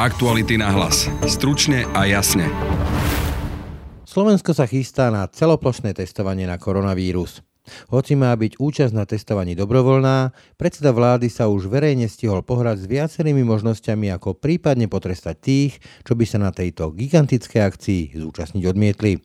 Aktuality na hlas. Stručne a jasne. Slovensko sa chystá na celoplošné testovanie na koronavírus. Hoci má byť účasť na testovaní dobrovoľná, predseda vlády sa už verejne stihol pohrať s viacerými možnosťami, ako prípadne potrestať tých, čo by sa na tejto gigantickej akcii zúčastniť odmietli.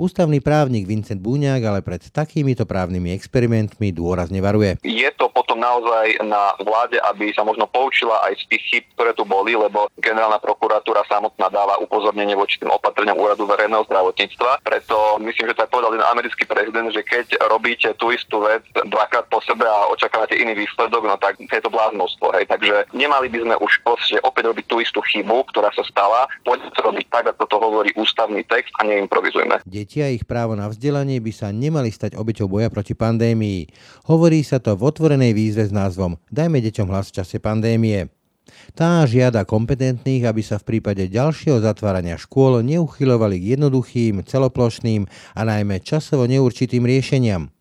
Ústavný právnik Vincent Búňák ale pred takýmito právnymi experimentmi dôrazne varuje. Je to potom naozaj na vláde, aby sa možno poučila aj z tých chyb, ktoré tu boli, lebo generálna prokuratúra samotná dáva upozornenie voči tým opatreniam úradu verejného zdravotníctva. Preto myslím, že to aj povedal ten americký prezident, že keď robíte tú istú vec dvakrát po sebe a očakávate iný výsledok, no tak je to bláznostvo. Hej. Takže nemali by sme už proste opäť robiť tú istú chybu, ktorá sa stala. Poďme to robiť tak, ako to hovorí ústavný text a neimprovizujme. Deti a ich právo na vzdelanie by sa nemali stať obeťou boja proti pandémii. Hovorí sa to v otvorenej výzve s názvom Dajme deťom hlas v čase pandémie. Tá žiada kompetentných, aby sa v prípade ďalšieho zatvárania škôl neuchylovali k jednoduchým, celoplošným a najmä časovo neurčitým riešeniam.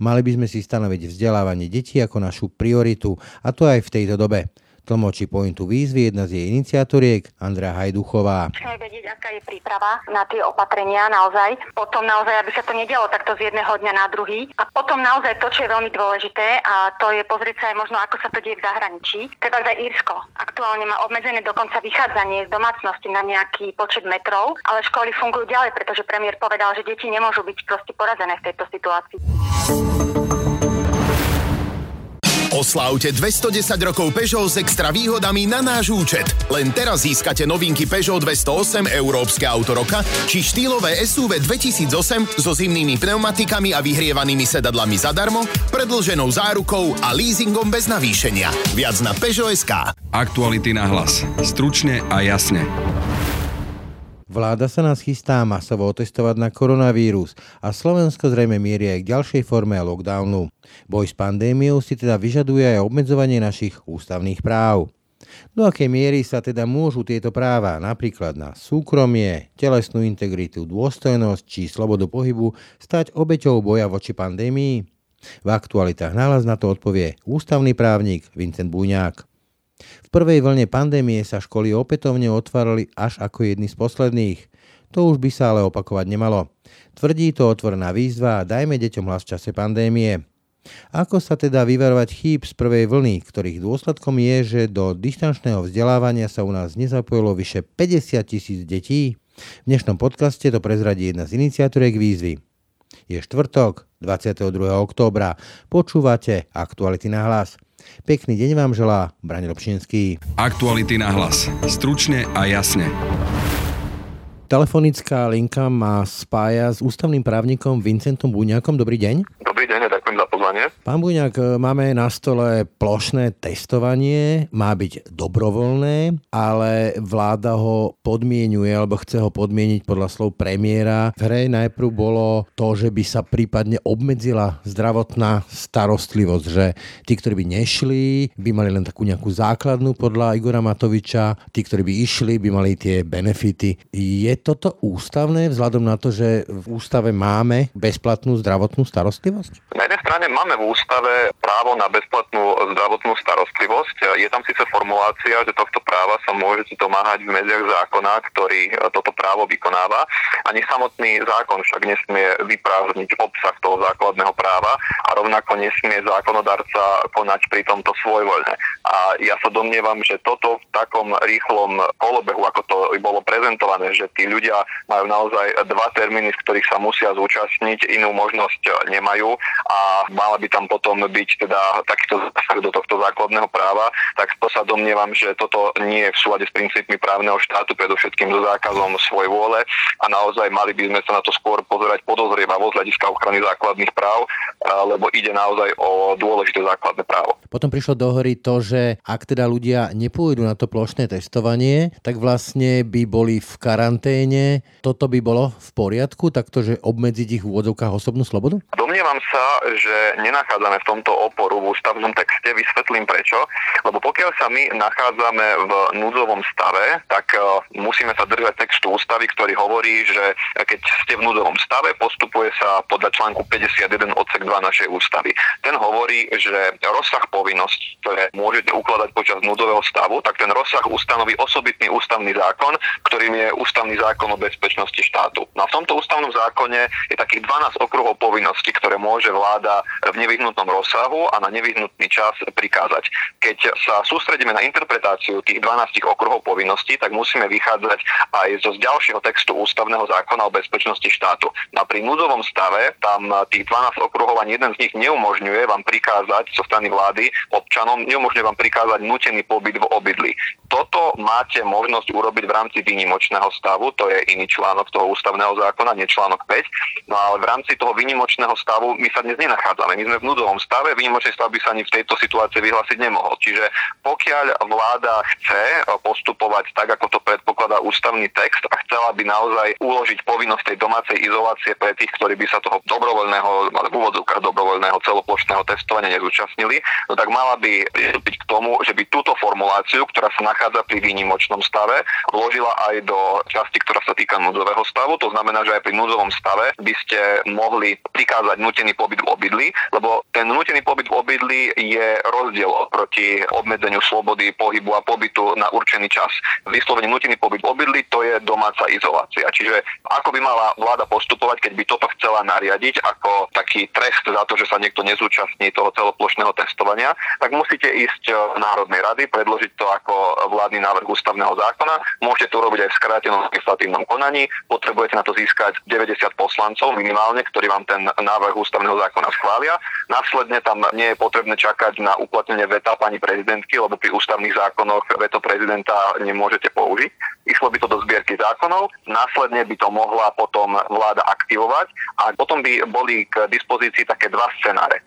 Mali by sme si stanoviť vzdelávanie detí ako našu prioritu, a to aj v tejto dobe. Tlmočí pointu výzvy jedna z jej iniciatoriek, Andrea Hajduchová. Chceme vedieť, aká je príprava na tie opatrenia naozaj. Potom naozaj, aby sa to nedialo takto z jedného dňa na druhý. A potom naozaj to, čo je veľmi dôležité, a to je pozrieť sa aj možno, ako sa to deje v zahraničí. Treba aj Írsko. Aktuálne má obmedzené dokonca vychádzanie z domácnosti na nejaký počet metrov, ale školy fungujú ďalej, pretože premiér povedal, že deti nemôžu byť proste porazené v tejto situácii. Oslavte 210 rokov Peugeot s extra výhodami na náš účet. Len teraz získate novinky Peugeot 208 Európske auto roka či štýlové SUV 2008 so zimnými pneumatikami a vyhrievanými sedadlami zadarmo, predlženou zárukou a leasingom bez navýšenia. Viac na Peugeot.sk. Aktuality na hlas. Stručne a jasne. Vláda sa nás chystá masovo otestovať na koronavírus a Slovensko zrejme mierí aj k ďalšej forme lockdownu. Boj s pandémiou si teda vyžaduje aj obmedzovanie našich ústavných práv. Do akej miery sa teda môžu tieto práva, napríklad na súkromie, telesnú integritu, dôstojnosť či slobodu pohybu, stať obeťou boja voči pandémii? V aktualitách nálaz na to odpovie ústavný právnik Vincent Buňák. Prvej vlne pandémie sa školy opätovne otvárali až ako jedny z posledných. To už by sa ale opakovať nemalo. Tvrdí to otvorná výzva a dajme deťom hlas v čase pandémie. Ako sa teda vyvarovať chýb z prvej vlny, ktorých dôsledkom je, že do distančného vzdelávania sa u nás nezapojilo vyše 50 tisíc detí? V dnešnom podcaste to prezradí jedna z iniciatoriek výzvy. Je štvrtok, 22. októbra. Počúvate Aktuality na hlas. Pekný deň vám želá Brani Robšinský. Aktuality na hlas. Stručne a jasne. Telefonická linka má spája s ústavným právnikom Vincentom Buňákom. Dobrý deň. Pozvanie. Pán Buňák, máme na stole plošné testovanie, má byť dobrovoľné, ale vláda ho podmienuje, alebo chce ho podmieniť podľa slov premiéra. V hre najprv bolo to, že by sa prípadne obmedzila zdravotná starostlivosť, že tí, ktorí by nešli, by mali len takú nejakú základnú podľa Igora Matoviča, tí, ktorí by išli, by mali tie benefity. Je toto ústavné vzhľadom na to, že v ústave máme bezplatnú zdravotnú starostlivosť? Na jednej strane máme v ústave právo na bezplatnú zdravotnú starostlivosť. Je tam síce formulácia, že tohto práva sa môžete domáhať v medziach zákona, ktorý toto právo vykonáva. Ani samotný zákon však nesmie vyprázdniť obsah toho základného práva a rovnako nesmie zákonodarca konať pri tomto svojvoľne. A ja sa domnievam, že toto v takom rýchlom kolobehu, ako to bolo prezentované, že tí ľudia majú naozaj dva termíny, z ktorých sa musia zúčastniť, inú možnosť nemajú a mala by tam potom byť teda takýto zásah do tohto základného práva, tak to sa domnievam, že toto nie je v súlade s princípmi právneho štátu, predovšetkým so zákazom svoj vôle a naozaj mali by sme sa na to skôr pozerať podozrievavo z hľadiska ochrany základných práv, lebo ide naozaj o dôležité základné právo. Potom prišlo do hory to, že ak teda ľudia nepôjdu na to plošné testovanie, tak vlastne by boli v karanténe. Toto by bolo v poriadku, takto, že obmedziť ich v úvodzovkách osobnú slobodu? Domnievam sa, že nenachádzame v tomto oporu v ústavnom texte. Vysvetlím prečo. Lebo pokiaľ sa my nachádzame v núdzovom stave, tak e, musíme sa držať textu ústavy, ktorý hovorí, že keď ste v núdzovom stave, postupuje sa podľa článku 51 odsek 2 našej ústavy. Ten hovorí, že rozsah povinností, ktoré môžete ukladať počas núdzového stavu, tak ten rozsah ustanoví osobitný ústavný zákon, ktorým je ústavný zákon o bezpečnosti štátu. No a v tomto ústavnom zákone je takých 12 okruhov povinností, ktoré môže vláda v nevyhnutnom rozsahu a na nevyhnutný čas prikázať. Keď sa sústredíme na interpretáciu tých 12 okruhov povinností, tak musíme vychádzať aj zo ďalšieho textu ústavného zákona o bezpečnosti štátu. Na pri núdzovom stave tam tých 12 okruhov ani jeden z nich neumožňuje vám prikázať zo strany vlády občanom, neumožňuje vám prikázať nutený pobyt v obydli. Toto máte možnosť urobiť v rámci výnimočného stavu, to je iný článok toho ústavného zákona, nie článok 5. No ale v rámci toho výnimočného stavu my sa dnes nenachádzame. My sme v núdzovom stave, výnimočný stav by sa ani v tejto situácii vyhlásiť nemohol. Čiže pokiaľ vláda chce postupovať tak, ako to predpokladá ústavný text a chcela by naozaj uložiť povinnosť tej domácej izolácie pre tých, ktorí by sa toho dobrovoľného, v úvodzovkách dobrovoľného celoplošného testovania nezúčastnili, no tak mala by pristúpiť k tomu, že by túto formuláciu, ktorá sa nachádza pri výnimočnom stave, vložila aj do časti, ktorá sa týka núdzového stavu. To znamená, že aj pri núdzovom stave by ste mohli prikázať nutený pobyt v obydli, lebo ten nutený pobyt v obydli je rozdiel proti obmedzeniu slobody pohybu a pobytu na určený čas. Vyslovene nutený pobyt v obydli to je domáca izolácia. Čiže ako by mala vláda postupovať, keď by toto chcela nariadiť ako taký trest za to, že sa niekto nezúčastní toho celoplošného testovania, tak musíte ísť e, Národnej rady, predložiť to ako vládny návrh ústavného zákona. Môžete to robiť aj v skrátenom legislatívnom konaní. Potrebujete na to získať 90 poslancov minimálne, ktorí vám ten návrh ústavného zákona schvália. Následne tam nie je potrebné čakať na uplatnenie veta pani prezidentky, lebo pri ústavných zákonoch veto prezidenta nemôžete použiť. Išlo by to do zbierky zákonov, následne by to mohla potom vláda aktivovať a potom by boli k dispozícii také dva scenáre.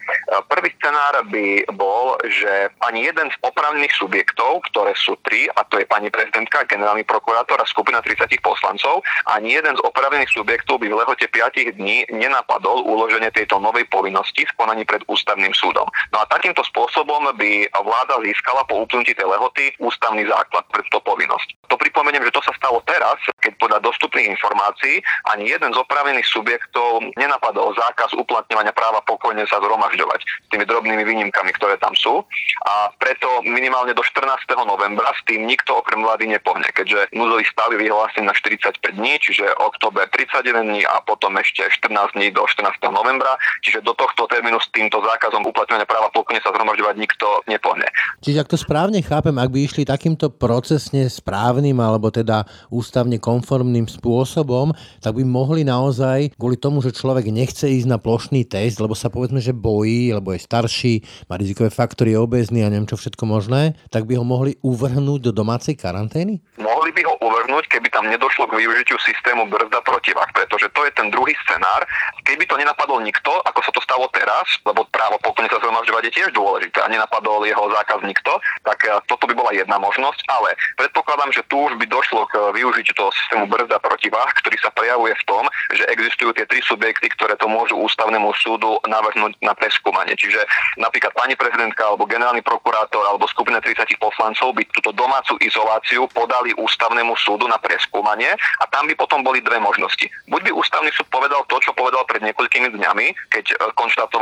Prvý scenár by bol, že ani jeden z opravných subjektov, ktoré sú tri, a to je pani prezidentka, generálny prokurátor a skupina 30 poslancov, ani jeden z opravných subjektov by v lehote 5 dní nenapadol uloženie tejto novej povinnosti v konaní pred ústavným súdom. No a takýmto spôsobom by vláda získala po uplynutí tej lehoty ústavný základ pre túto povinnosť. To pripomeniem, že to sa stalo teraz, keď podľa dostupných informácií ani jeden z opravených subjektov nenapadol zákaz uplatňovania práva pokojne sa zhromažďovať s tými drobnými výnimkami, ktoré tam sú. A preto minimálne do 14. novembra s tým nikto okrem vlády nepohne, keďže núzový stav je vyhlásený na 45 dní, čiže október 31 dní a potom ešte 14 dní do 14. novembra, čiže do tohto termínu s týmto zákazom uplatňovania práva pokojne sa zhromažďovať nikto nepohne. Čiže ak to správne chápem, ak by išli takýmto procesne správnym alebo teda ústavne konformným spôsobom, tak by mohli naozaj kvôli tomu, že človek nechce ísť na plošný test, lebo sa povedzme, že bojí, lebo je starší, má rizikové faktory, je obezný a neviem čo všetko možné, tak by ho mohli uvrhnúť do domácej karantény? Mohli by ho uvrhnúť, keby tam nedošlo k využitiu systému brzda protivách, pretože to je ten druhý scenár. Keby to nenapadol nikto, ako sa to stalo teraz, lebo právo pokojne sa zhromažďovať je tiež dôležité a nenapadol jeho zákaz nikto, tak eh, toto by bola jedna možnosť, ale predpokladám, že tu už by došlo k využitiu toho systému brzda protivách, ktorý sa prejavuje v tom, že existujú tie tri subjekty, ktoré to môžu ústavnému súdu navrhnúť na preskúmanie. Čiže napríklad pani prezidentka alebo generálny prokurátor alebo skupina 30 poslancov by túto domácu izoláciu podali ústavnému súdu na preskúmanie a tam by potom boli dve možnosti. Buď by ústavný súd povedal to, čo povedal pred niekoľkými dňami, keď e,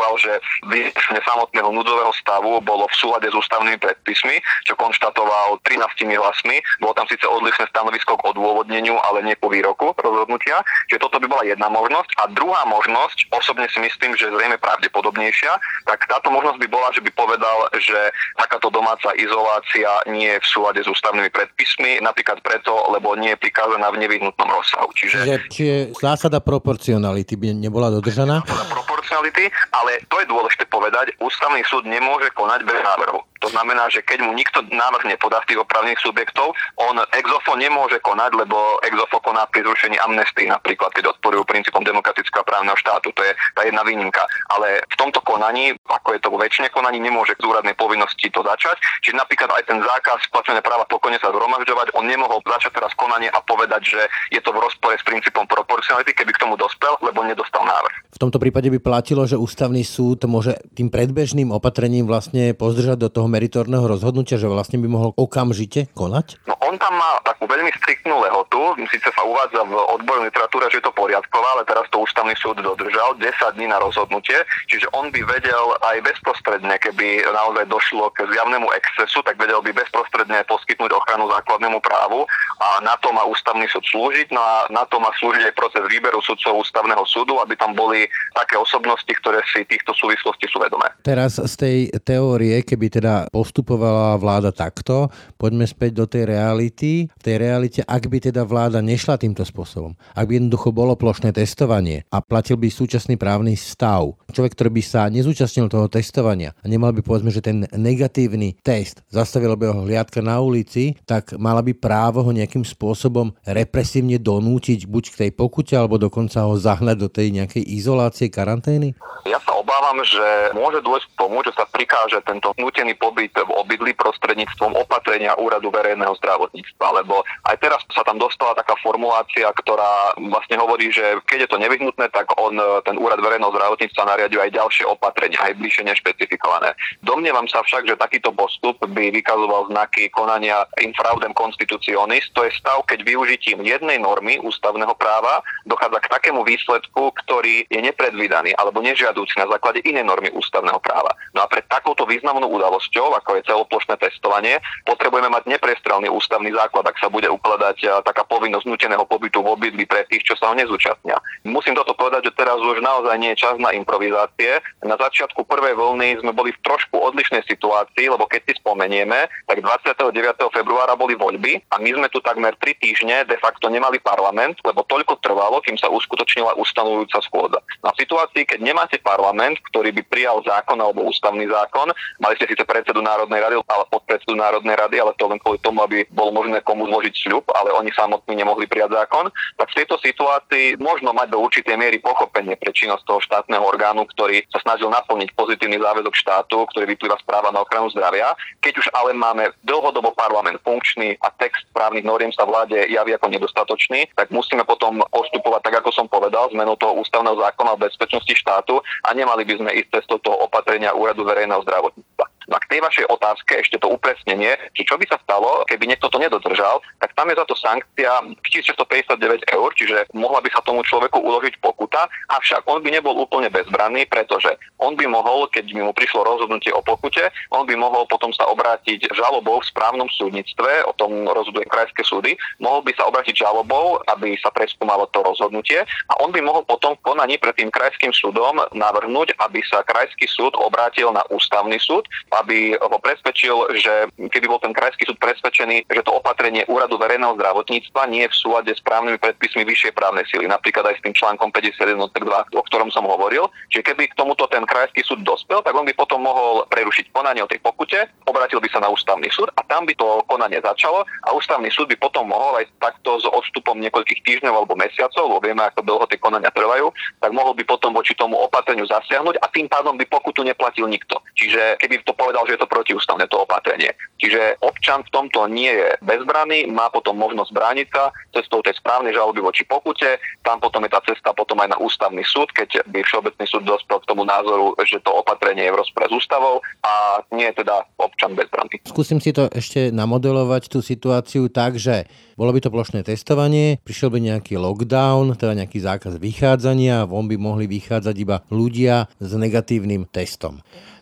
konštatoval, že vyriešenie samotného núdzového stavu bolo v súlade s ústavnými predpismi, čo konštatoval 13 hlasmi. Bolo tam síce odlišné stanovisko k odôvodneniu, ale nie po výroku rozhodnutia. Čiže toto by bola jedna možnosť. A druhá možnosť, osobne si myslím, že zrejme pravdepodobnejšia, tak táto možnosť by bola, že by povedal, že takáto domáca izolácia nie je v súlade s ústavnými predpismi, napríklad preto, lebo nie je prikázaná v nevyhnutnom rozsahu. Čiže, čiže, zásada proporcionality by nebola dodržaná? Zásada proporcionality, ale to je dôležité povedať, ústavný súd nemôže konať bez návrhu. To znamená, že keď mu nikto návrh nepodá z tých opravných subjektov, on exofo nemôže konať, lebo exofo koná pri zrušení amnestii napríklad, keď odporujú princípom demokratického právneho štátu. To je tá jedna výnimka. Ale v tomto konaní, ako je to vo väčšine konaní, nemôže z úradnej povinnosti to začať. Čiže napríklad aj ten zákaz splatené práva pokojne sa zhromažďovať, on nemohol začať teraz konanie a povedať, že je to v rozpore s princípom proporcionality, keby k tomu dospel, lebo nedostal návrh. V tomto prípade by platilo, že ústavný súd môže tým predbežným opatrením vlastne pozdržať do toho meritorného rozhodnutia, že vlastne by mohol okamžite konať? No on tam má takú veľmi striktnú lehotu, síce sa uvádza v odbornej literatúre, že je to poriadková, ale teraz to ústavný súd dodržal. 10 dní na rozhodnutie, čiže on by vedel aj bezprostredne, keby naozaj došlo k zjavnému excesu, tak vedel by bezprostredne poskytnúť ochranu základnému právu. A na to má ústavný súd slúžiť, no a na to má slúžiť aj proces výberu sudcov ústavného súdu, aby tam boli také osobnosti, ktoré si týchto súvislostí sú vedomé. Teraz z tej teórie, keby teda postupovala vláda takto, poďme späť do tej reality. V tej realite, ak by teda vláda nešla týmto spôsobom, ak by jednoducho bolo plošné testovanie a platil by súčasný právny stav, človek, ktorý by sa nezúčastnil toho testovania a nemal by povedzme, že ten negatívny test zastavila by ho hliadka na ulici, tak mala by právo ho nejakým spôsobom represívne donútiť buď k tej pokute, alebo dokonca ho zahnať do tej nejakej izolácie, karantény? Ja sa obávam, že môže dôjsť k tomu, že sa prikáže tento nutený pobyt v obydli prostredníctvom opatrenia Úradu verejného zdravotníctva, lebo aj teraz sa tam dostala taká formulácia, ktorá vlastne hovorí, že keď je to nevyhnutné, tak on, ten Úrad verejného zdravotníctva nariaduje aj ďalšie opatrenia, aj bližšie nešpecifikované. Domnievam sa však, že takýto postup by vykazoval znaky konania infraudem constitutionis, to je stav, keď využitím jednej normy ústavného práva dochádza k takému výsledku, ktorý je nepredvídaný alebo nežiadúci na základe inej normy ústavného práva. No a pred takouto významnou udalosťou, ako je celoplošné testovanie, potrebujeme mať neprestrelný ústavný základ, ak sa bude ukladať eh, taká povinnosť nuteného pobytu v obydli pre tých, čo sa ho nezúčastnia. Musím toto povedať, že teraz už naozaj nie je čas na improvizácie. Na začiatku prvej vlny sme boli v trošku odlišnej situácii, lebo keď si spomenieme, tak 29. februára boli voľby a my sme tu takmer 3 týždne de facto nemali parlament, lebo toľko trvalo, kým sa uskutočnila ustanovujúca schôdza. Na situácii, keď nemáte parlament, ktorý by prijal zákon alebo ústavný zákon. Mali ste síce predsedu Národnej rady, ale podpredsedu Národnej rady, ale to len kvôli tomu, aby bolo možné komu zložiť sľub, ale oni samotní nemohli prijať zákon. Tak v tejto situácii možno mať do určitej miery pochopenie pre činnosť toho štátneho orgánu, ktorý sa snažil naplniť pozitívny záväzok štátu, ktorý vyplýva z práva na ochranu zdravia. Keď už ale máme dlhodobo parlament funkčný a text právnych noriem sa vláde javí ako nedostatočný, tak musíme potom postupovať tak, ako som povedal, zmenou toho ústavného zákona o bezpečnosti štátu a nemali by sme ísť cestou toho opatrenia Úradu verejného zdravotníctva. No a k tej vašej otázke ešte to upresnenie, že čo by sa stalo, keby niekto to nedodržal, tak tam je za to sankcia 1659 eur, čiže mohla by sa tomu človeku uložiť pokuta, avšak on by nebol úplne bezbranný, pretože on by mohol, keď by mu prišlo rozhodnutie o pokute, on by mohol potom sa obrátiť žalobou v správnom súdnictve, o tom rozhoduje krajské súdy, mohol by sa obrátiť žalobou, aby sa preskúmalo to rozhodnutie a on by mohol potom v konaní pred tým krajským súdom navrhnúť, aby sa krajský súd obrátil na ústavný súd, aby ho presvedčil, že keby bol ten krajský súd presvedčený, že to opatrenie úradu verejného zdravotníctva nie je v súlade s právnymi predpismi vyššej právnej sily, napríklad aj s tým článkom 51 2, o ktorom som hovoril. Čiže keby k tomuto ten krajský súd dospel, tak on by potom mohol prerušiť konanie o tej pokute, obratil by sa na ústavný súd a tam by to konanie začalo a ústavný súd by potom mohol aj takto s odstupom niekoľkých týždňov alebo mesiacov, lebo vieme, ako dlho tie konania trvajú, tak mohol by potom voči tomu opatreniu zasiahnuť a tým pádom by pokutu neplatil nikto. Čiže keby to povedal, že je to protiústavné to opatrenie. Čiže občan v tomto nie je bezbranný, má potom možnosť brániť sa cestou tej správnej žaloby voči pokute, tam potom je tá cesta potom aj na ústavný súd, keď by Všeobecný súd dospel k tomu názoru, že to opatrenie je v rozpore s ústavou a nie je teda občan bezbranný. Skúsim si to ešte namodelovať tú situáciu tak, že bolo by to plošné testovanie, prišiel by nejaký lockdown, teda nejaký zákaz vychádzania, von by mohli vychádzať iba ľudia s negatívnym testom.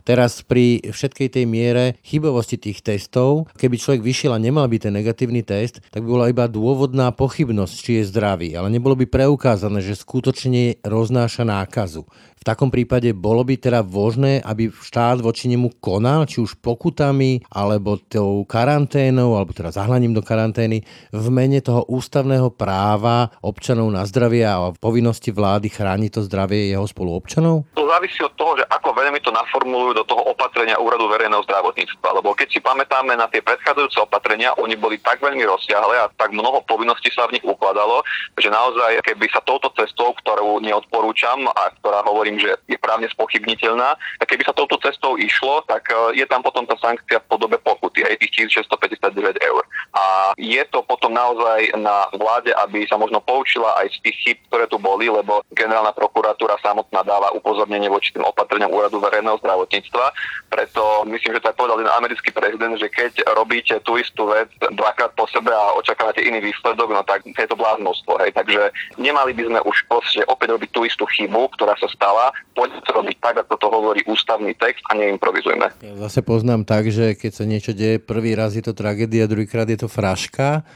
Teraz pri všetkej tej miere chybovosti tých testov, keby človek vyšiel a nemal by ten negatívny test, tak by bola iba dôvodná pochybnosť, či je zdravý, ale nebolo by preukázané, že skutočne roznáša nákazu. V takom prípade bolo by teda možné, aby štát voči nemu konal, či už pokutami, alebo tou karanténou, alebo teda zahľaním do karantény, v mene toho ústavného práva občanov na zdravie a povinnosti vlády chrániť to zdravie jeho spoluobčanov? To závisí od toho, že ako veľmi to naformulujú do toho opatrenia úradu verejného zdravotníctva. Lebo keď si pamätáme na tie predchádzajúce opatrenia, oni boli tak veľmi rozsiahle a tak mnoho povinností sa v nich ukladalo, že naozaj, keby sa touto cestou, ktorú neodporúčam a ktorá hovorím, že je právne spochybniteľná, tak keby sa touto cestou išlo, tak e, je tam potom tá sankcia v podobe pokuty, hej, tých 1659 eur. A je to potom naozaj na vláde, aby sa možno poučila aj z tých chyb, ktoré tu boli, lebo generálna prokuratúra samotná dáva upozornenie voči tým opatreniam úradu verejného zdravotníctva. Preto myslím, že to aj povedal jeden americký prezident, že keď robíte tú istú vec dvakrát po sebe a očakávate iný výsledok, no tak je to bláznostvo. Hej. Takže nemali by sme už proste opäť robiť tú istú chybu, ktorá sa stala. Poďme to robiť tak, ako to hovorí ústavný text a neimprovizujme. Ja zase poznám tak, že keď sa niečo deje prvý raz je to tragédia, druhýkrát je to fraška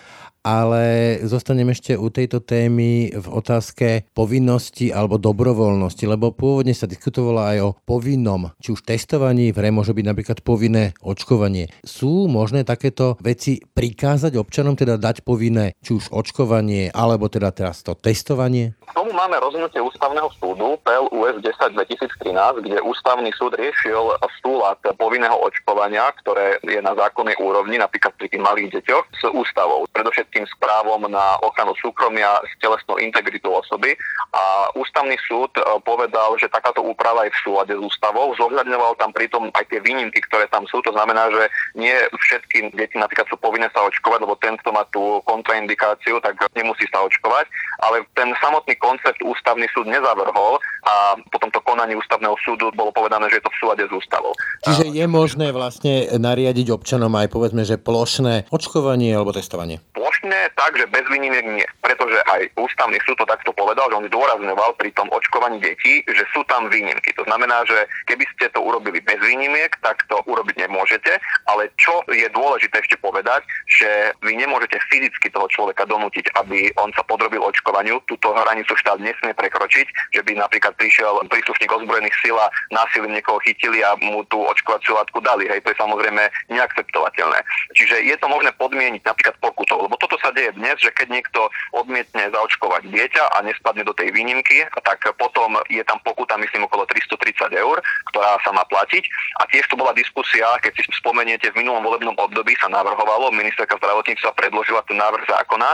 ale zostanem ešte u tejto témy v otázke povinnosti alebo dobrovoľnosti, lebo pôvodne sa diskutovalo aj o povinnom, či už testovaní, v môže byť napríklad povinné očkovanie. Sú možné takéto veci prikázať občanom, teda dať povinné, či už očkovanie, alebo teda teraz to testovanie? K tomu máme rozhodnutie ústavného súdu PLUS 10 2013, kde ústavný súd riešil súlad povinného očkovania, ktoré je na zákonnej úrovni, napríklad pri tých malých deťoch, s ústavou. Predovšetkým s právom na ochranu súkromia, s telesnou integritu osoby. A ústavný súd e, povedal, že takáto úprava je v súlade s ústavou. Zohľadňoval tam pritom aj tie výnimky, ktoré tam sú. To znamená, že nie všetky deti napríklad sú povinné sa očkovať, lebo ten, kto má tú kontraindikáciu, tak nemusí sa očkovať. Ale ten samotný koncept ústavný súd nezavrhol a potom to konanie ústavného súdu bolo povedané, že je to v súlade s ústavou. Čiže je možné vlastne nariadiť občanom aj povedzme, že plošné očkovanie alebo testovanie? Plošné tak, že bez výnimiek nie. Pretože aj ústavný súd to takto povedal, že on zdôrazňoval pri tom očkovaní detí, že sú tam výnimky. To znamená, že keby ste to urobili bez výnimiek, tak to urobiť nemôžete, ale čo je dôležité ešte povedať, že vy nemôžete fyzicky toho človeka donútiť, aby on sa podrobil očkovaniu. Túto hranicu štát nesmie prekročiť, že by napríklad prišiel príslušník ozbrojených síl a násilím niekoho chytili a mu tú očkovaciu látku dali. Hej, to je samozrejme neakceptovateľné. Čiže je to možné podmieniť napríklad pokutou, lebo toto sa deje dnes, že keď niekto odmietne zaočkovať dieťa a nespadne do tej výnimky, tak potom je tam pokuta, myslím, okolo 330 eur, ktorá sa má platiť. A tiež tu bola diskusia, keď si spomeniete, v minulom volebnom období sa navrhovalo, ministerka zdravotníctva predložila ten návrh zákona,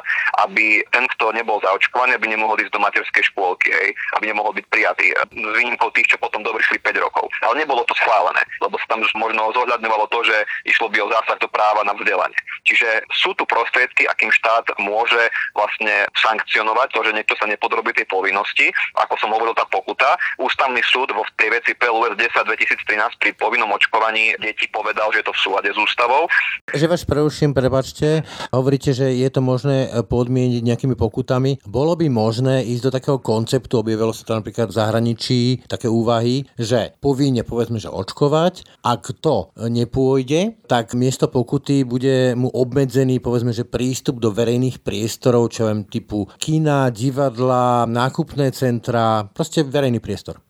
aby ten, kto nebol zaočkovaný, aby nemohol ísť do materskej škôlky, hej, aby nemohol byť prijatý. S výnimkou tých, čo potom dovršili 5 rokov. Ale nebolo to schválené, lebo sa tam možno zohľadňovalo to, že išlo by o zásah do práva na vzdelanie. Čiže sú tu prostriedky, akým štát môže vlastne sankcionovať to, že niekto sa nepodrobí tej povinnosti. Ako som hovoril, tá pokuta. Ústavný súd vo tej veci PLUS 10 2013 pri povinnom očkovaní detí povedal, že je to v súlade s ústavou. Že vás preruším, prebačte. Hovoríte, že je to možné podmieniť nejakými pokutami. Bolo by možné ísť do takého konceptu, objavilo sa to napríklad v zahraničí, také úvahy, že povinne povedzme, že očkovať, ak to nepôjde, tak miesto pokuty bude mu obmedzený povedzme, že prístup do verejných priestorov, čo viem, typu kina, divadla, nákupné centra, proste verejný priestor.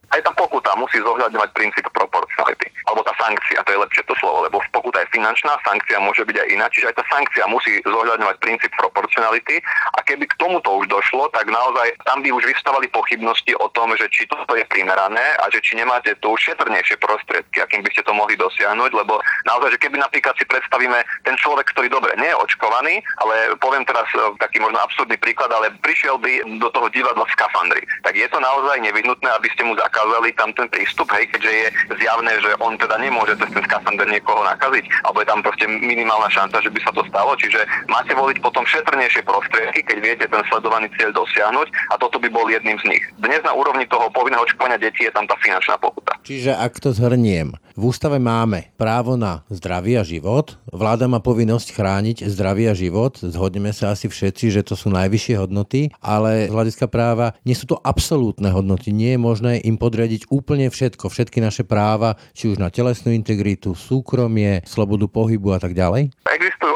Musí zohľadňovať princíp proporcionality. Alebo tá sankcia, to je lepšie to slovo, lebo pokuta je finančná, sankcia môže byť aj iná, čiže aj tá sankcia musí zohľadňovať princíp proporcionality. A keby k tomuto už došlo, tak naozaj tam by už vystavali pochybnosti o tom, že či toto je primerané a že či nemáte tu šetrnejšie prostriedky, akým by ste to mohli dosiahnuť, lebo naozaj, že keby napríklad si predstavíme ten človek, ktorý dobre nie je očkovaný, ale poviem teraz e, taký možno absurdný príklad, ale prišiel by do toho divadla v skafandri, tak je to naozaj nevyhnutné, aby ste mu zakázali tam ten prístup, hej, keďže je zjavné, že on teda nemôže cez ten skafander niekoho nakaziť, alebo je tam proste minimálna šanca, že by sa to stalo. Čiže máte voliť potom šetrnejšie prostriedky, keď viete ten sledovaný cieľ dosiahnuť a toto by bol jedným z nich. Dnes na úrovni toho povinného očkovania detí je tam tá finančná pokuta. Čiže ak to zhrniem, v ústave máme právo na zdravý a život, vláda má povinnosť chrániť zdravý a život, zhodneme sa asi všetci, že to sú najvyššie hodnoty, ale z hľadiska práva nie sú to absolútne hodnoty, nie je možné im podriadiť úplne všetko, všetky naše práva, či už na telesnú integritu, súkromie, slobodu pohybu a tak ďalej? Existujú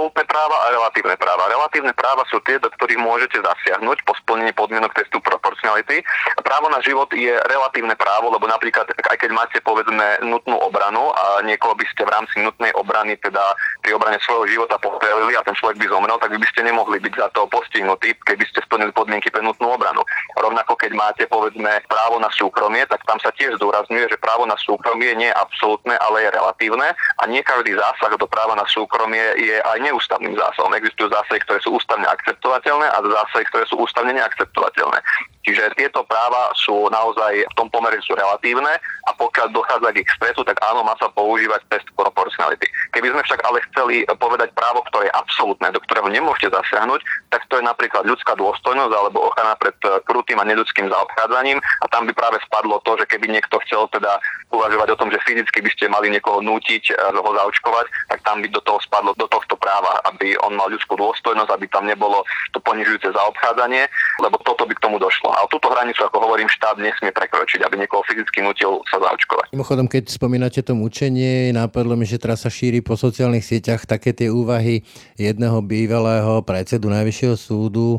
absolútne práva a relatívne práva. Relatívne práva sú tie, do ktorých môžete zasiahnuť po splnení podmienok testu proporcionality. Právo na život je relatívne právo, lebo napríklad aj keď máte povedzme nutnú obranu a niekoho by ste v rámci nutnej obrany, teda pri obrane svojho života postrelili a ten človek by zomrel, tak by ste nemohli byť za to postihnutí, keby ste splnili podmienky pre nutnú obranu. Rovnako keď máte povedzme právo na súkromie, tak tam sa tiež zdôrazňuje, že právo na súkromie nie je absolútne, ale je relatívne a nie každý zásah do práva na súkromie je aj neústavným zásahom. Existujú zásahy, ktoré sú ústavne akceptovateľné a zásahy, ktoré sú ústavne neakceptovateľné. Čiže tieto práva sú naozaj v tom pomere sú relatívne a pokiaľ dochádza k ich stretu, tak áno, má sa používať test proporcionality. Keby sme však ale chceli povedať právo, ktoré je absolútne, do ktorého nemôžete zasiahnuť, tak to je napríklad ľudská dôstojnosť alebo ochrana pred krutým a nedudským zaobchádzaním a tam by práve spadlo to, že keby niekto chcel teda uvažovať o tom, že fyzicky by ste mali niekoho nútiť eh, ho zaočkovať, tak tam by do toho spadlo do tohto práva, aby on mal ľudskú dôstojnosť, aby tam nebolo to ponižujúce zaobchádzanie, lebo toto by k tomu došlo. A túto hranicu, ako hovorím, štát nesmie prekročiť, aby niekoho fyzicky nutil sa zaočkovať. Mimochodom, keď spomínate to mučenie, napadlo mi, že teraz sa šíri po sociálnych sieťach také tie úvahy jedného bývalého predsedu Najvyššieho súdu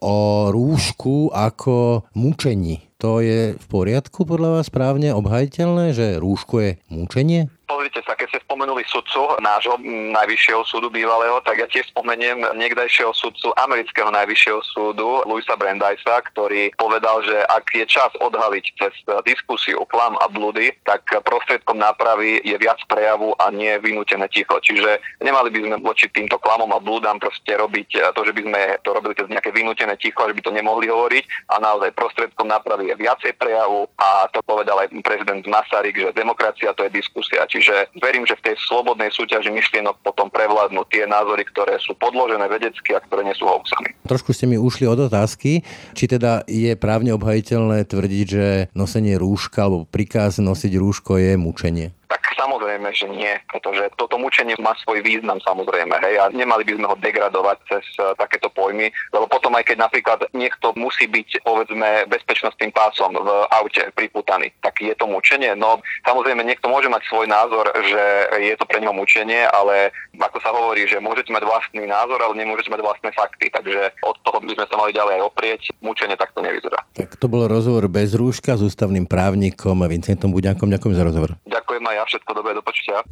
o rúšku ako mučení. To je v poriadku podľa vás správne obhajiteľné, že rúško je mučenie? Pozrite sa, keď ste spomenuli sudcu nášho najvyššieho súdu bývalého, tak ja tiež spomeniem niekdajšieho sudcu amerického najvyššieho súdu, Luisa Brandisa, ktorý povedal, že ak je čas odhaliť cez diskusiu, klam a blúdy, tak prostriedkom nápravy je viac prejavu a nie vynútené ticho. Čiže nemali by sme voči týmto klamom a blúdam proste robiť to, že by sme to robili cez nejaké vynútené ticho, že by to nemohli hovoriť a naozaj prostriedkom nápravy je viacej prejavu a to povedal aj prezident Masaryk, že demokracia to je diskusia. Čiže verím, že v tej slobodnej súťaži myšlienok potom prevládnu tie názory, ktoré sú podložené vedecky a ktoré nie sú hoaxami. Trošku ste mi ušli od otázky, či teda je právne obhajiteľné tvrdiť, že nosenie rúška alebo prikaz nosiť rúško je mučenie. Samozrejme, že nie, pretože toto mučenie má svoj význam samozrejme, hej, a nemali by sme ho degradovať cez uh, takéto pojmy, lebo potom aj keď napríklad niekto musí byť, povedzme, bezpečnostným pásom v aute priputaný, tak je to mučenie. No samozrejme, niekto môže mať svoj názor, že je to pre neho mučenie, ale ako sa hovorí, že môžete mať vlastný názor, ale nemôžete mať vlastné fakty, takže od toho by sme sa mali ďalej oprieť. Mučenie takto nevyzerá. Tak to bol rozhovor bez rúška s ústavným právnikom Vincentom Buďankom. Ďakujem za rozhovor. Ďakujem aj ja všetko všetko dobré, do počutia.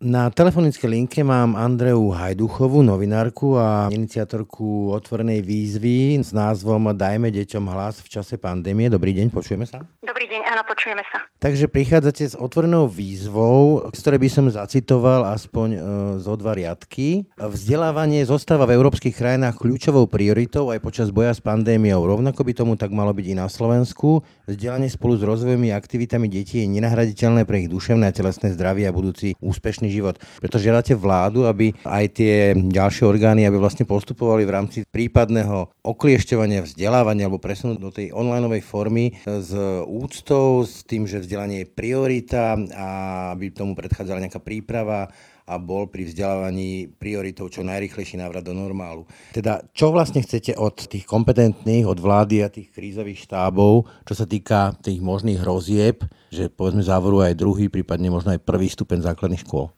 Na telefonické linke mám Andreu Hajduchovú, novinárku a iniciatorku otvorenej výzvy s názvom Dajme deťom hlas v čase pandémie. Dobrý deň, počujeme sa? Dobrý deň, áno, počujeme sa. Takže prichádzate s otvorenou výzvou, z ktorej by som zacitoval aspoň e, zo dva riadky. Vzdelávanie zostáva v európskych krajinách kľúčovou prioritou aj počas boja s pandémiou. Rovnako by tomu tak malo byť i na Slovensku. Vzdelanie spolu s rozvojovými aktivitami detí je nenahraditeľné pre ich duševné a telesné zdravie a budúci úspešný život. Preto žiadate vládu, aby aj tie ďalšie orgány, aby vlastne postupovali v rámci prípadného okliešťovania vzdelávania alebo presunúť do tej onlineovej formy s úctou, s tým, že vzdelanie je priorita a aby tomu predchádzala nejaká príprava a bol pri vzdelávaní prioritou čo najrychlejší návrat do normálu. Teda čo vlastne chcete od tých kompetentných, od vlády a tých krízových štábov, čo sa týka tých možných hrozieb, že povedzme závoru aj druhý, prípadne možno aj prvý stupeň základných škôl?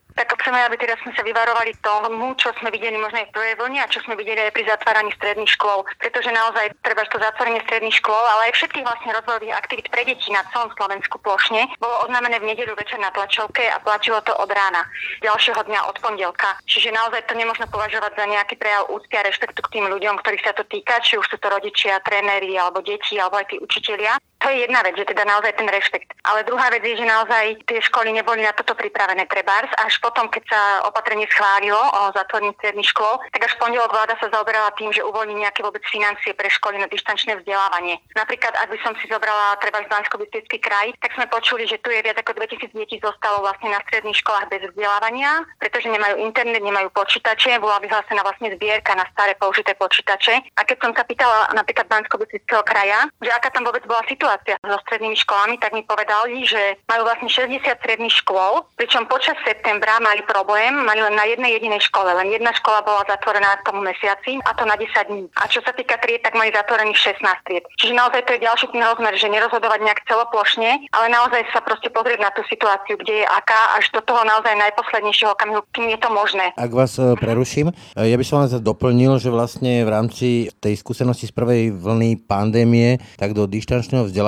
Chceme, aby teraz sme sa vyvarovali tomu, čo sme videli možno aj v prvej vlne a čo sme videli aj pri zatváraní stredných škôl. Pretože naozaj treba to zatvorenie stredných škôl, ale aj všetkých vlastne rozvojových aktivít pre deti na celom Slovensku plošne bolo oznámené v nedeľu večer na tlačovke a platilo to od rána, ďalšieho dňa od pondelka. Čiže naozaj to nemôžno považovať za nejaký prejav úcty a rešpektu k tým ľuďom, ktorých sa to týka, či už sú to rodičia, tréneri alebo deti alebo aj tí učitelia. To je jedna vec, že teda naozaj ten rešpekt. Ale druhá vec je, že naozaj tie školy neboli na toto pripravené pre bars. Až potom, keď sa opatrenie schválilo o zatvorení stredných škôl, tak až pondelok vláda sa zaoberala tým, že uvoľní nejaké vôbec financie pre školy na dištančné vzdelávanie. Napríklad, ak by som si zobrala treba z bansko kraj, tak sme počuli, že tu je viac ako 2000 detí zostalo vlastne na stredných školách bez vzdelávania, pretože nemajú internet, nemajú počítače, bola vyhlásená vlastne zbierka na staré použité počítače. A keď som sa pýtala napríklad bansko kraja, že aká tam vôbec bola situácia, situácia so strednými školami, tak mi povedali, že majú vlastne 60 stredných škôl, pričom počas septembra mali problém, mali len na jednej jedinej škole, len jedna škola bola zatvorená v tomu mesiaci a to na 10 dní. A čo sa týka tried, tak mali zatvorených 16 tried. Čiže naozaj to je ďalší ten rozmer, že nerozhodovať nejak celoplošne, ale naozaj sa proste pozrieť na tú situáciu, kde je aká, až do toho naozaj najposlednejšieho okamihu, kým je to možné. Ak vás e, preruším, e, ja by som vás doplnil, že vlastne v rámci tej skúsenosti z prvej vlny pandémie, tak do dištančného vzdelávania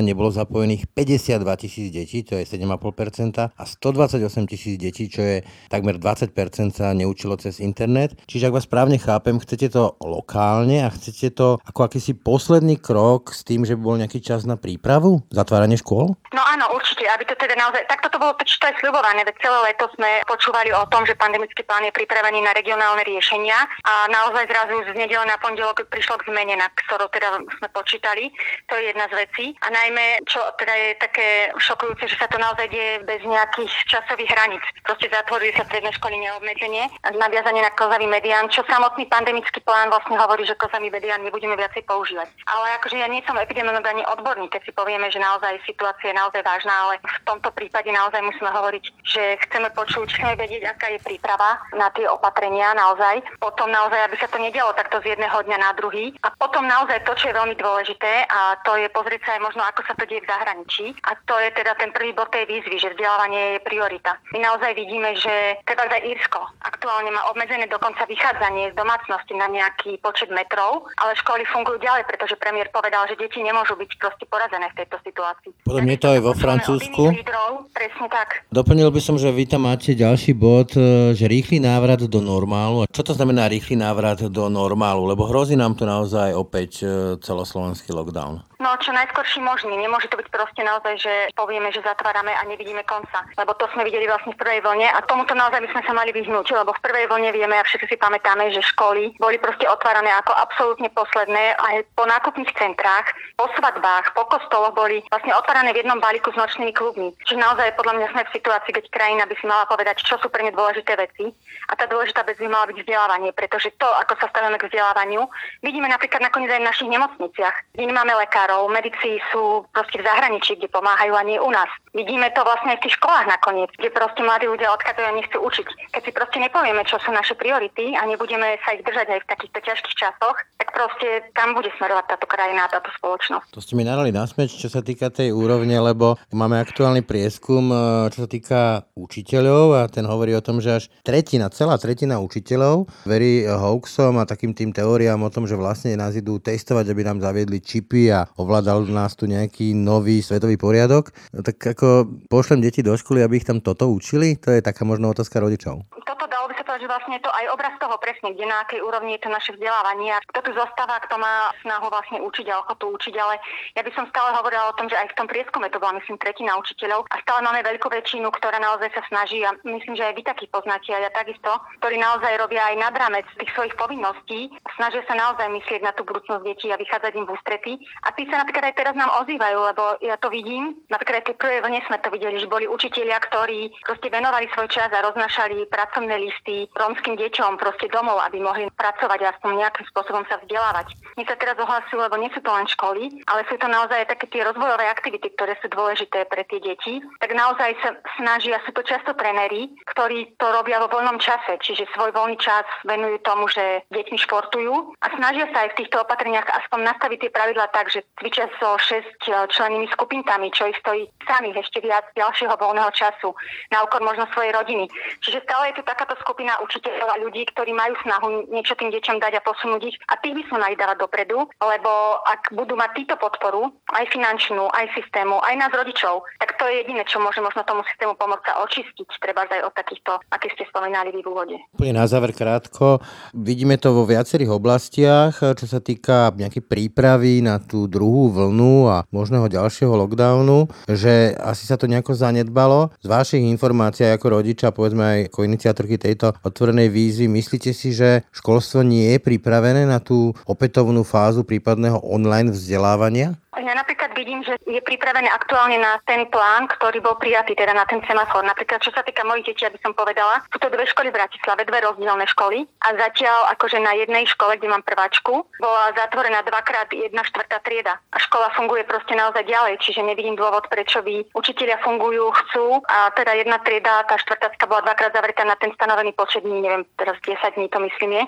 nebolo zapojených 52 tisíc detí, to je 7,5% a 128 tisíc detí, čo je takmer 20% sa neučilo cez internet. Čiže ak vás správne chápem, chcete to lokálne a chcete to ako akýsi posledný krok s tým, že by bol nejaký čas na prípravu, zatváranie škôl? No áno, určite, aby to teda naozaj, takto to bolo to aj sľubované, veď celé leto sme počúvali o tom, že pandemický plán je pripravený na regionálne riešenia a naozaj zrazu z nedele na pondelok prišlo k zmene, na ktorú teda sme počítali. To je jedna z vecí. A najmä, čo teda je také šokujúce, že sa to naozaj deje bez nejakých časových hraníc. Proste zatvorili sa stredné školy neobmedzenie, naviazanie na kozavý medián, čo samotný pandemický plán vlastne hovorí, že kozavý medián nebudeme viacej používať. Ale akože ja nie som epidemiolog ani odborník, keď si povieme, že naozaj situácia je naozaj vážna, ale v tomto prípade naozaj musíme hovoriť, že chceme počuť, chceme vedieť, aká je príprava na tie opatrenia naozaj. Potom naozaj, aby sa to nedialo takto z jedného dňa na druhý. A potom naozaj to, čo je veľmi dôležité, a to je pozrieť sa aj možno, ako sa to deje v zahraničí. A to je teda ten prvý bod tej výzvy, že vzdelávanie je priorita. My naozaj vidíme, že teda aj Írsko aktuálne má obmedzené dokonca vychádzanie z domácnosti na nejaký počet metrov, ale školy fungujú ďalej, pretože premiér povedal, že deti nemôžu byť proste porazené v tejto situácii. Podľa mňa to aj vo Francúzsku. Lídrov, presne tak. Doplnil by som, že vy tam máte ďalší bod, e, že rýchly návrat do normálu. Čo to znamená rýchly návrat do normálu? Lebo hrozí nám tu naozaj opäť e, celoslovenský lockdown. No, čo najskorší možný. Nemôže to byť proste naozaj, že povieme, že zatvárame a nevidíme konca. Lebo to sme videli vlastne v prvej vlne a tomuto naozaj by sme sa mali vyhnúť, lebo v prvej vlne vieme a všetci si pamätáme, že školy boli proste otvárané ako absolútne posledné aj po nákupných centrách, po svadbách, po kostoloch boli vlastne otvárané v jednom balíku s nočnými klubmi. Čiže naozaj podľa mňa sme v situácii, keď krajina by si mala povedať, čo sú pre ne dôležité veci. A tá dôležitá vec by mala byť vzdelávanie, pretože to, ako sa stavíme k vzdelávaniu, vidíme napríklad nakoniec aj v našich nemocniciach, kde nemáme lekárov, medici sú proste v zahraničí, kde pomáhajú a nie u nás. Vidíme to vlastne aj v tých školách nakoniec, kde proste mladí ľudia odchádzajú a nechcú učiť. Keď si proste nepovieme, čo sú naše priority a nebudeme sa ich držať aj v takýchto ťažkých časoch, tak proste tam bude smerovať táto krajina a táto spoločnosť. To ste mi narali na smeč, čo sa týka tej úrovne, lebo máme aktuálny prieskum, e, čo sa týka učiteľov a ten hovorí o tom, že až tretina, celá tretina učiteľov verí hoaxom a takým tým teóriám o tom, že vlastne nás idú testovať, aby nám zaviedli čipy a ovládal nás tu nejaký nový svetový poriadok. No tak ako pošlem deti do školy, aby ich tam toto učili? To je taká možno otázka rodičov. Toto povedať, že vlastne je to aj obraz toho presne, kde na akej úrovni je to naše vzdelávanie a kto tu zostáva, kto má snahu vlastne učiť a ochotu učiť, ale ja by som stále hovorila o tom, že aj v tom prieskume to bola myslím tretina učiteľov a stále máme veľkú väčšinu, ktorá naozaj sa snaží a myslím, že aj vy takí poznáte a ja takisto, ktorí naozaj robia aj nad rámec tých svojich povinností, snažia sa naozaj myslieť na tú budúcnosť detí a vychádzať im v ústretí. A tí sa napríklad aj teraz nám ozývajú, lebo ja to vidím, napríklad aj tej prvej vlne sme to videli, že boli učitelia, ktorí proste venovali svoj čas a roznašali pracovné listy rómskym deťom proste domov, aby mohli pracovať a aspoň nejakým spôsobom sa vzdelávať. My sa teraz ohlasujú, lebo nie sú to len školy, ale sú to naozaj také tie rozvojové aktivity, ktoré sú dôležité pre tie deti. Tak naozaj sa snažia, sú to často trenery, ktorí to robia vo voľnom čase, čiže svoj voľný čas venujú tomu, že deťmi športujú a snažia sa aj v týchto opatreniach aspoň nastaviť tie pravidla tak, že cvičia so 6 člennými skupinkami, čo ich stojí samých ešte viac ďalšieho voľného času na úkor možno svojej rodiny. Čiže stále je tu takáto skupina učiteľov a ľudí, ktorí majú snahu niečo tým deťom dať a posunúť ich a tých by sme mali dávať dopredu, lebo ak budú mať týto podporu, aj finančnú, aj systému, aj nás rodičov, tak to je jediné, čo môže možno tomu systému pomôcť sa očistiť, treba aj od takýchto, aké ste spomínali v úvode. Úplne na záver krátko. Vidíme to vo viacerých oblastiach, čo sa týka nejakej prípravy na tú druhú vlnu a možného ďalšieho lockdownu, že asi sa to nejako zanedbalo. Z vašich informácií ako rodiča, povedzme aj ako iniciatorky tejto otvorenej výzvy, myslíte si, že školstvo nie je pripravené na tú opätovnú fázu prípadného online vzdelávania? Ja napríklad vidím, že je pripravené aktuálne na ten plán, ktorý bol prijatý, teda na ten semafor. Napríklad, čo sa týka mojich detí, aby som povedala, sú to dve školy v Bratislave, dve rozdielne školy a zatiaľ akože na jednej škole, kde mám prváčku, bola zatvorená dvakrát jedna štvrtá trieda a škola funguje proste naozaj ďalej, čiže nevidím dôvod, prečo by učitelia fungujú, chcú a teda jedna trieda, tá štvrtácka bola dvakrát zavretá na ten stanovený počet dní, neviem, teraz 10 dní to myslím je.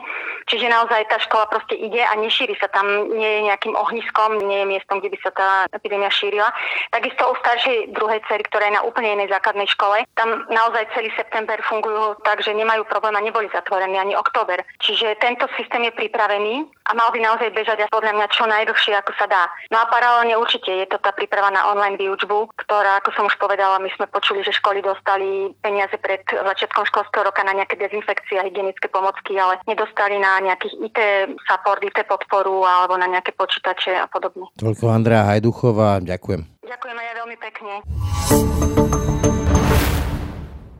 Čiže naozaj tá škola proste ide a nešíri sa tam, nie je nejakým ohniskom, nie je miestom, kde by sa tá epidémia šírila. Takisto u staršej druhej cery, ktorá je na úplne inej základnej škole, tam naozaj celý september fungujú tak, že nemajú problém a neboli zatvorení ani október. Čiže tento systém je pripravený a mal by naozaj bežať a podľa mňa čo najdlhšie, ako sa dá. No a paralelne určite je to tá príprava na online výučbu, ktorá, ako som už povedala, my sme počuli, že školy dostali peniaze pred začiatkom školského roka na nejaké dezinfekcie a hygienické pomocky, ale nedostali na nejakých IT support, IT podporu alebo na nejaké počítače a podobne. Toľko Andrea Hajduchová, ďakujem. Ďakujem aj ja veľmi pekne.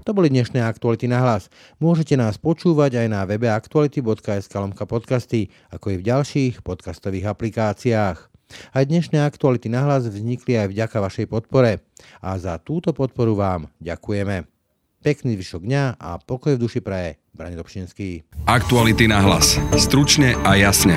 To boli dnešné aktuality na hlas. Môžete nás počúvať aj na webe aktuality.sk podcasty, ako i v ďalších podcastových aplikáciách. Aj dnešné aktuality na hlas vznikli aj vďaka vašej podpore. A za túto podporu vám ďakujeme. Pekný zvyšok dňa a pokoj v duši praje. Brani Dobšinský. Aktuality na hlas. Stručne a jasne.